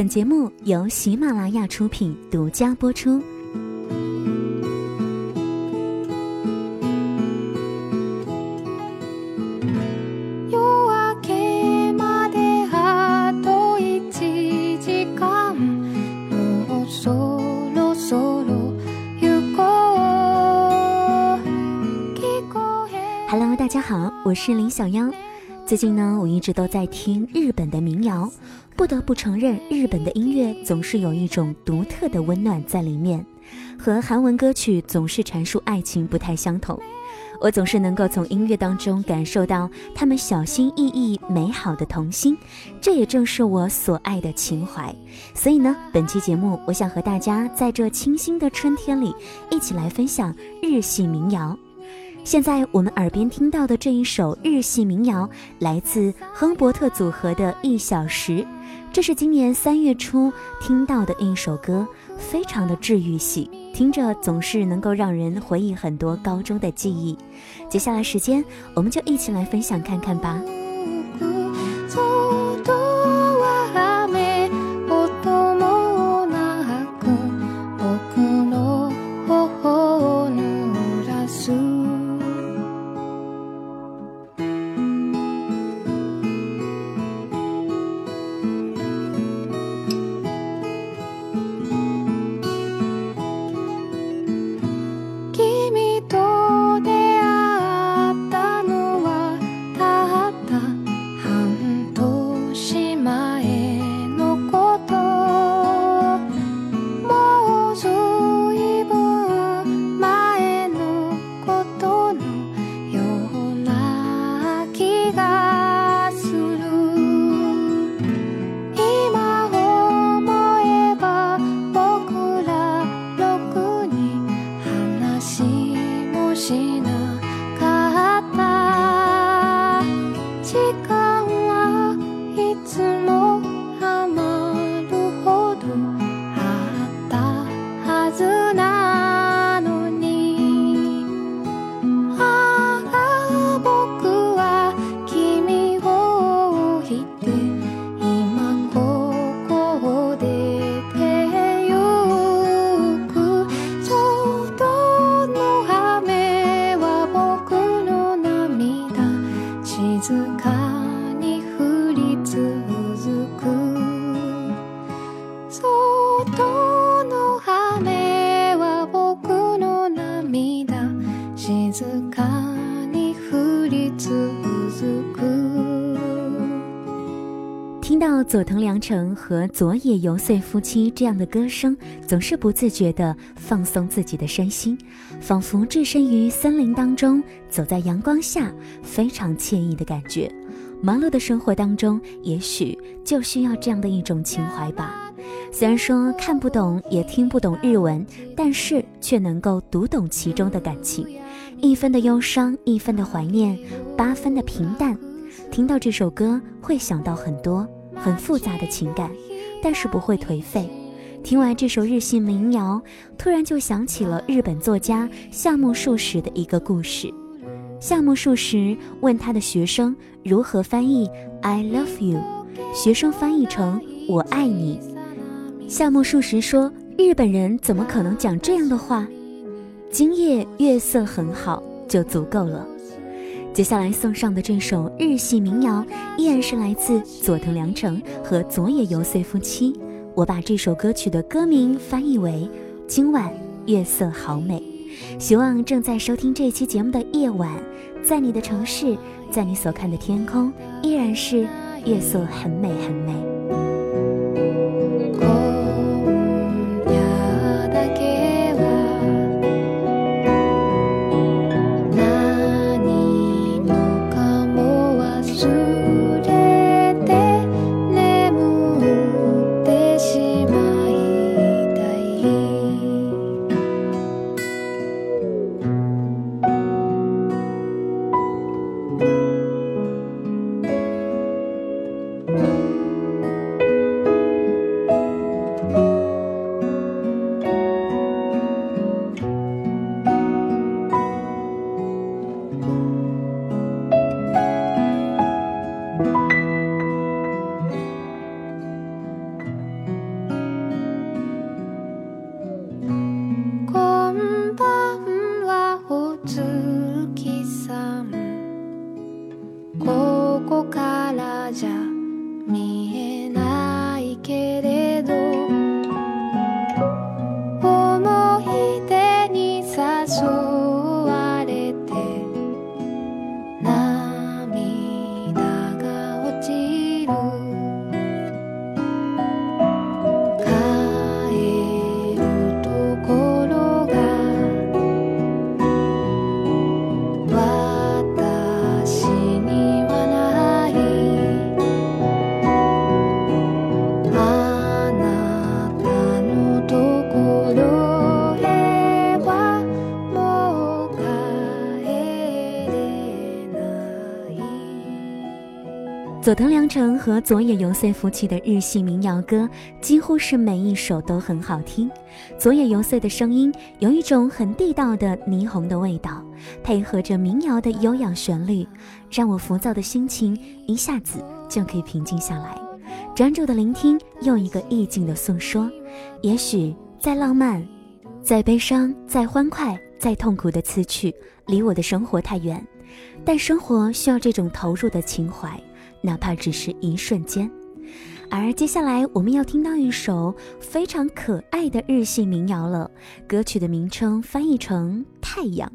本节目由喜马拉雅出品，独家播出。Hello，大家好，我是林小妖。最近呢，我一直都在听日本的民谣。不得不承认，日本的音乐总是有一种独特的温暖在里面，和韩文歌曲总是阐述爱情不太相同。我总是能够从音乐当中感受到他们小心翼翼、美好的童心，这也正是我所爱的情怀。所以呢，本期节目，我想和大家在这清新的春天里，一起来分享日系民谣。现在我们耳边听到的这一首日系民谣，来自亨伯特组合的《一小时》，这是今年三月初听到的一首歌，非常的治愈系，听着总是能够让人回忆很多高中的记忆。接下来时间，我们就一起来分享看看吧。成和佐野游穗夫妻这样的歌声，总是不自觉地放松自己的身心，仿佛置身于森林当中，走在阳光下，非常惬意的感觉。忙碌的生活当中，也许就需要这样的一种情怀吧。虽然说看不懂也听不懂日文，但是却能够读懂其中的感情。一分的忧伤，一分的怀念，八分的平淡。听到这首歌，会想到很多很复杂的情感，但是不会颓废。听完这首日系民谣，突然就想起了日本作家夏目漱石的一个故事。夏目漱石问他的学生如何翻译 "I love you"，学生翻译成“我爱你”。夏目漱石说：“日本人怎么可能讲这样的话？今夜月色很好，就足够了。”接下来送上的这首日系民谣，依然是来自佐藤良成和佐野由穗夫妻。我把这首歌曲的歌名翻译为《今晚月色好美》。希望正在收听这期节目的夜晚，在你的城市，在你所看的天空，依然是月色很美很美。佐藤良成和佐野由穗夫妻的日系民谣歌，几乎是每一首都很好听。佐野由穗的声音有一种很地道的霓虹的味道，配合着民谣的悠扬旋律，让我浮躁的心情一下子就可以平静下来，专注的聆听，又一个意境的诉说。也许再浪漫，再悲伤，再欢快，再痛苦的词曲，离我的生活太远，但生活需要这种投入的情怀。哪怕只是一瞬间，而接下来我们要听到一首非常可爱的日系民谣了。歌曲的名称翻译成“太阳”，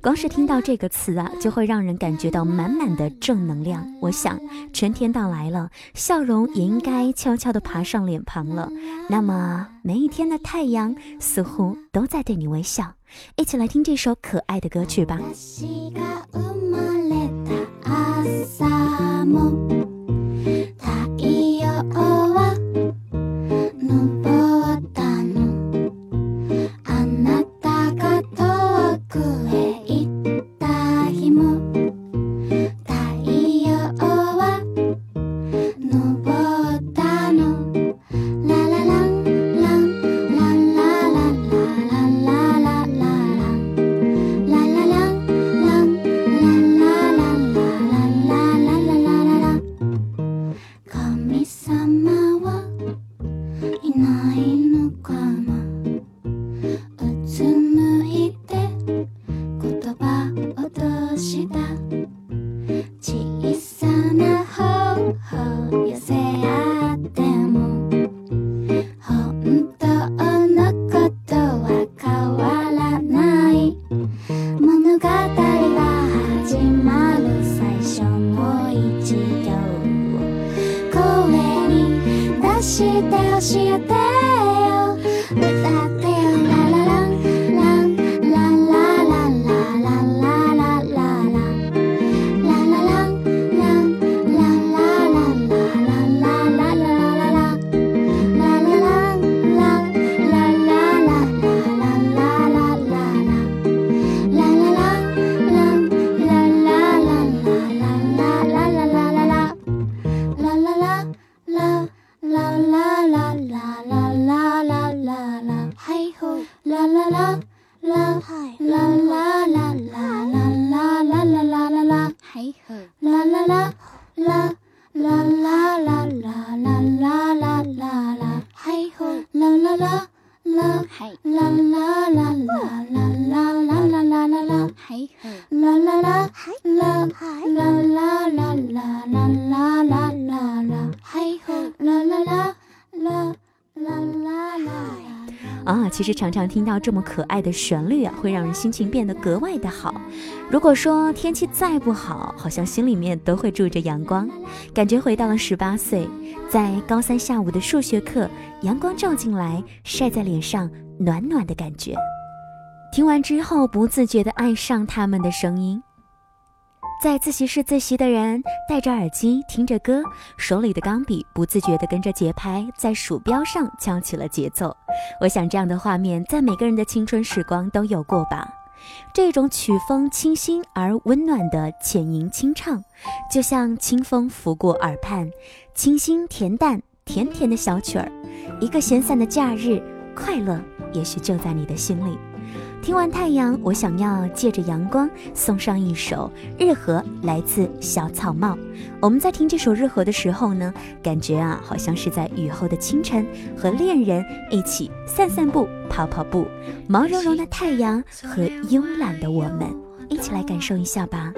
光是听到这个词啊，就会让人感觉到满满的正能量。我想，春天到来了，笑容也应该悄悄地爬上脸庞了。那么，每一天的太阳似乎都在对你微笑。一起来听这首可爱的歌曲吧。朝も其实常常听到这么可爱的旋律啊，会让人心情变得格外的好。如果说天气再不好，好像心里面都会住着阳光，感觉回到了十八岁，在高三下午的数学课，阳光照进来，晒在脸上，暖暖的感觉。听完之后，不自觉地爱上他们的声音。在自习室自习的人戴着耳机听着歌，手里的钢笔不自觉地跟着节拍在鼠标上敲起了节奏。我想这样的画面在每个人的青春时光都有过吧。这种曲风清新而温暖的浅吟轻唱，就像清风拂过耳畔，清新恬淡甜甜的小曲儿。一个闲散的假日，快乐也许就在你的心里。听完太阳，我想要借着阳光送上一首《日和》，来自小草帽。我们在听这首《日和》的时候呢，感觉啊，好像是在雨后的清晨，和恋人一起散散步、跑跑步。毛茸茸的太阳和慵懒的我们，一起来感受一下吧。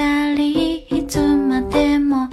二人いつまでも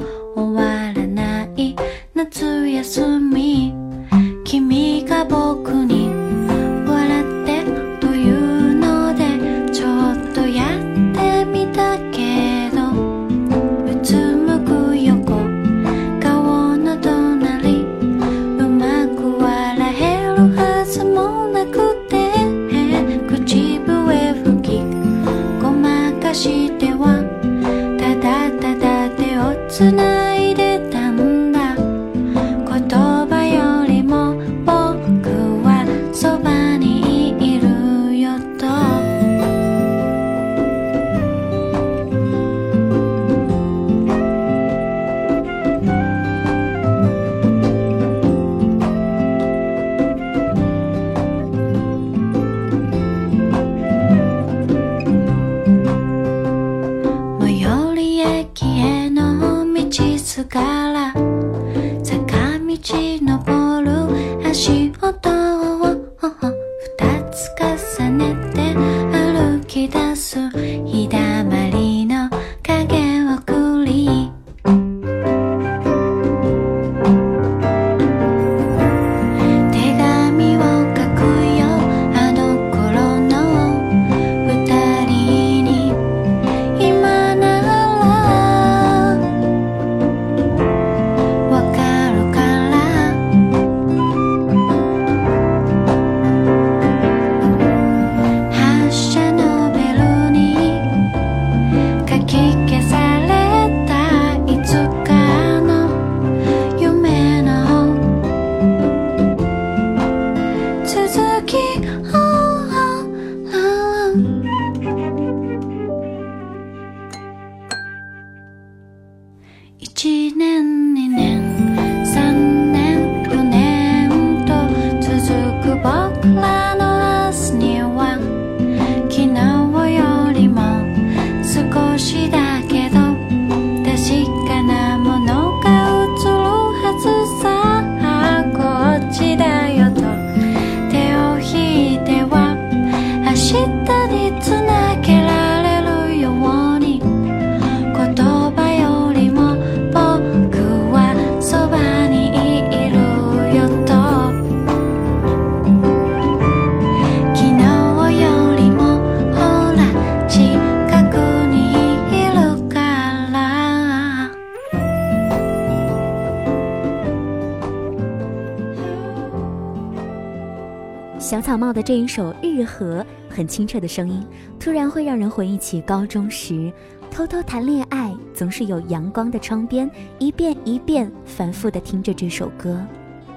一首《日和》很清澈的声音，突然会让人回忆起高中时偷偷谈恋爱，总是有阳光的窗边，一遍一遍反复的听着这首歌，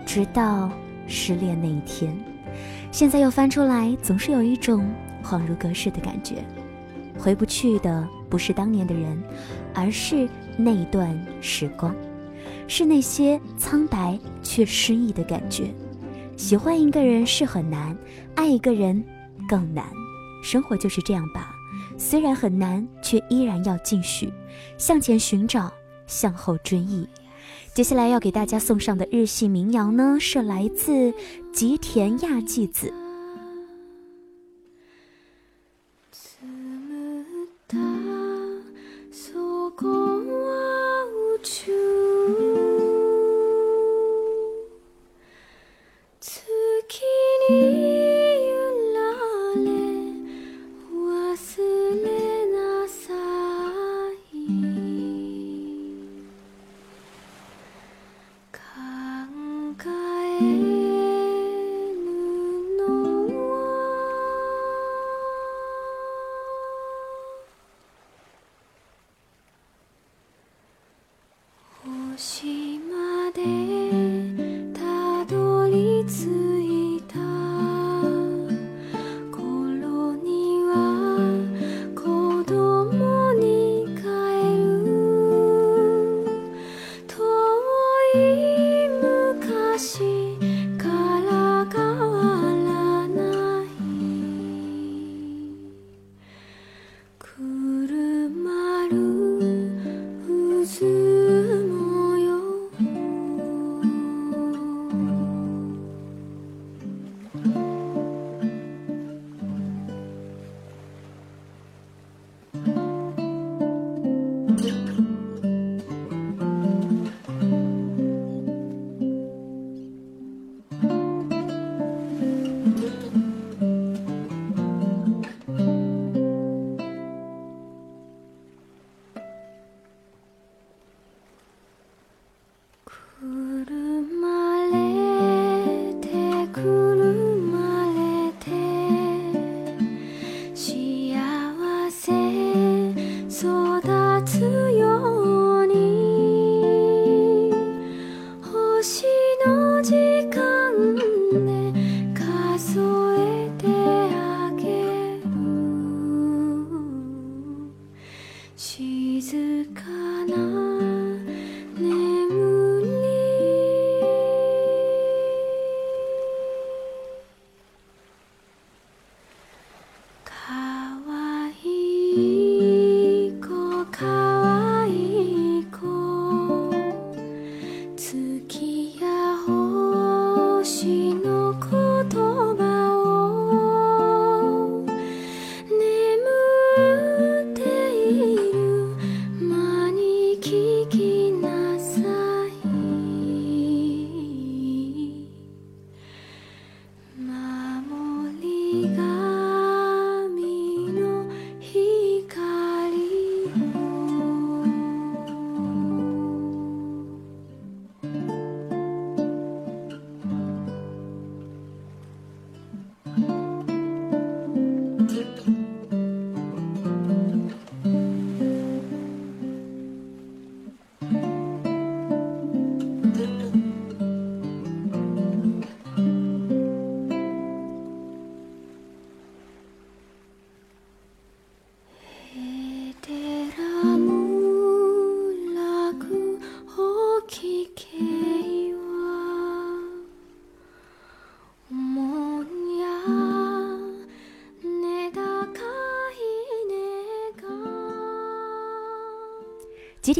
直到失恋那一天。现在又翻出来，总是有一种恍如隔世的感觉。回不去的不是当年的人，而是那一段时光，是那些苍白却诗意的感觉。喜欢一个人是很难，爱一个人更难。生活就是这样吧，虽然很难，却依然要继续向前寻找，向后追忆。接下来要给大家送上的日系民谣呢，是来自吉田亚纪子。吉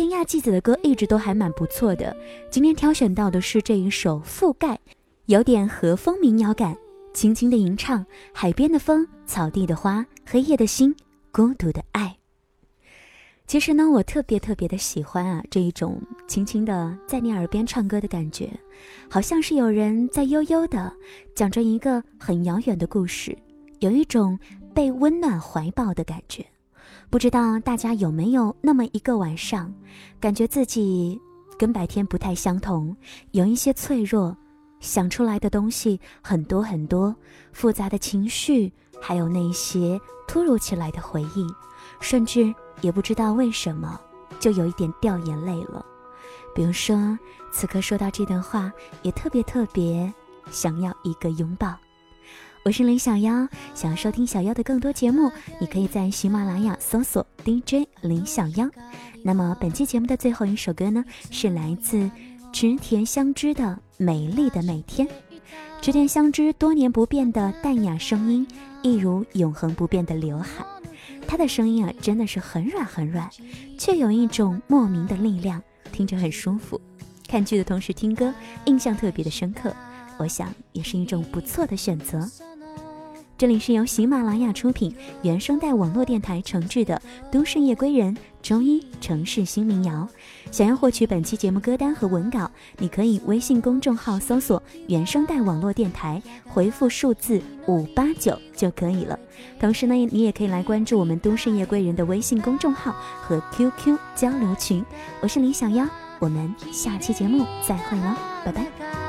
天亚纪子的歌一直都还蛮不错的，今天挑选到的是这一首《覆盖》，有点和风民谣感，轻轻的吟唱，海边的风，草地的花，黑夜的心，孤独的爱。其实呢，我特别特别的喜欢啊这一种轻轻的在你耳边唱歌的感觉，好像是有人在悠悠的讲着一个很遥远的故事，有一种被温暖怀抱的感觉。不知道大家有没有那么一个晚上，感觉自己跟白天不太相同，有一些脆弱，想出来的东西很多很多，复杂的情绪，还有那些突如其来的回忆，甚至。也不知道为什么，就有一点掉眼泪了。比如说，此刻说到这段话，也特别特别想要一个拥抱。我是林小妖，想要收听小妖的更多节目，你可以在喜马拉雅搜索 DJ 林小妖。那么本期节目的最后一首歌呢，是来自池田香织的《美丽的每天》。池田香织多年不变的淡雅声音，一如永恒不变的刘海。她的声音啊，真的是很软很软，却有一种莫名的力量，听着很舒服。看剧的同时听歌，印象特别的深刻，我想也是一种不错的选择。这里是由喜马拉雅出品、原声带网络电台承制的《都市夜归人》周一城市新民谣。想要获取本期节目歌单和文稿，你可以微信公众号搜索“原声带网络电台”，回复数字五八九就可以了。同时呢，你也可以来关注我们“都市夜归人”的微信公众号和 QQ 交流群。我是李小妖，我们下期节目再会喽，拜拜。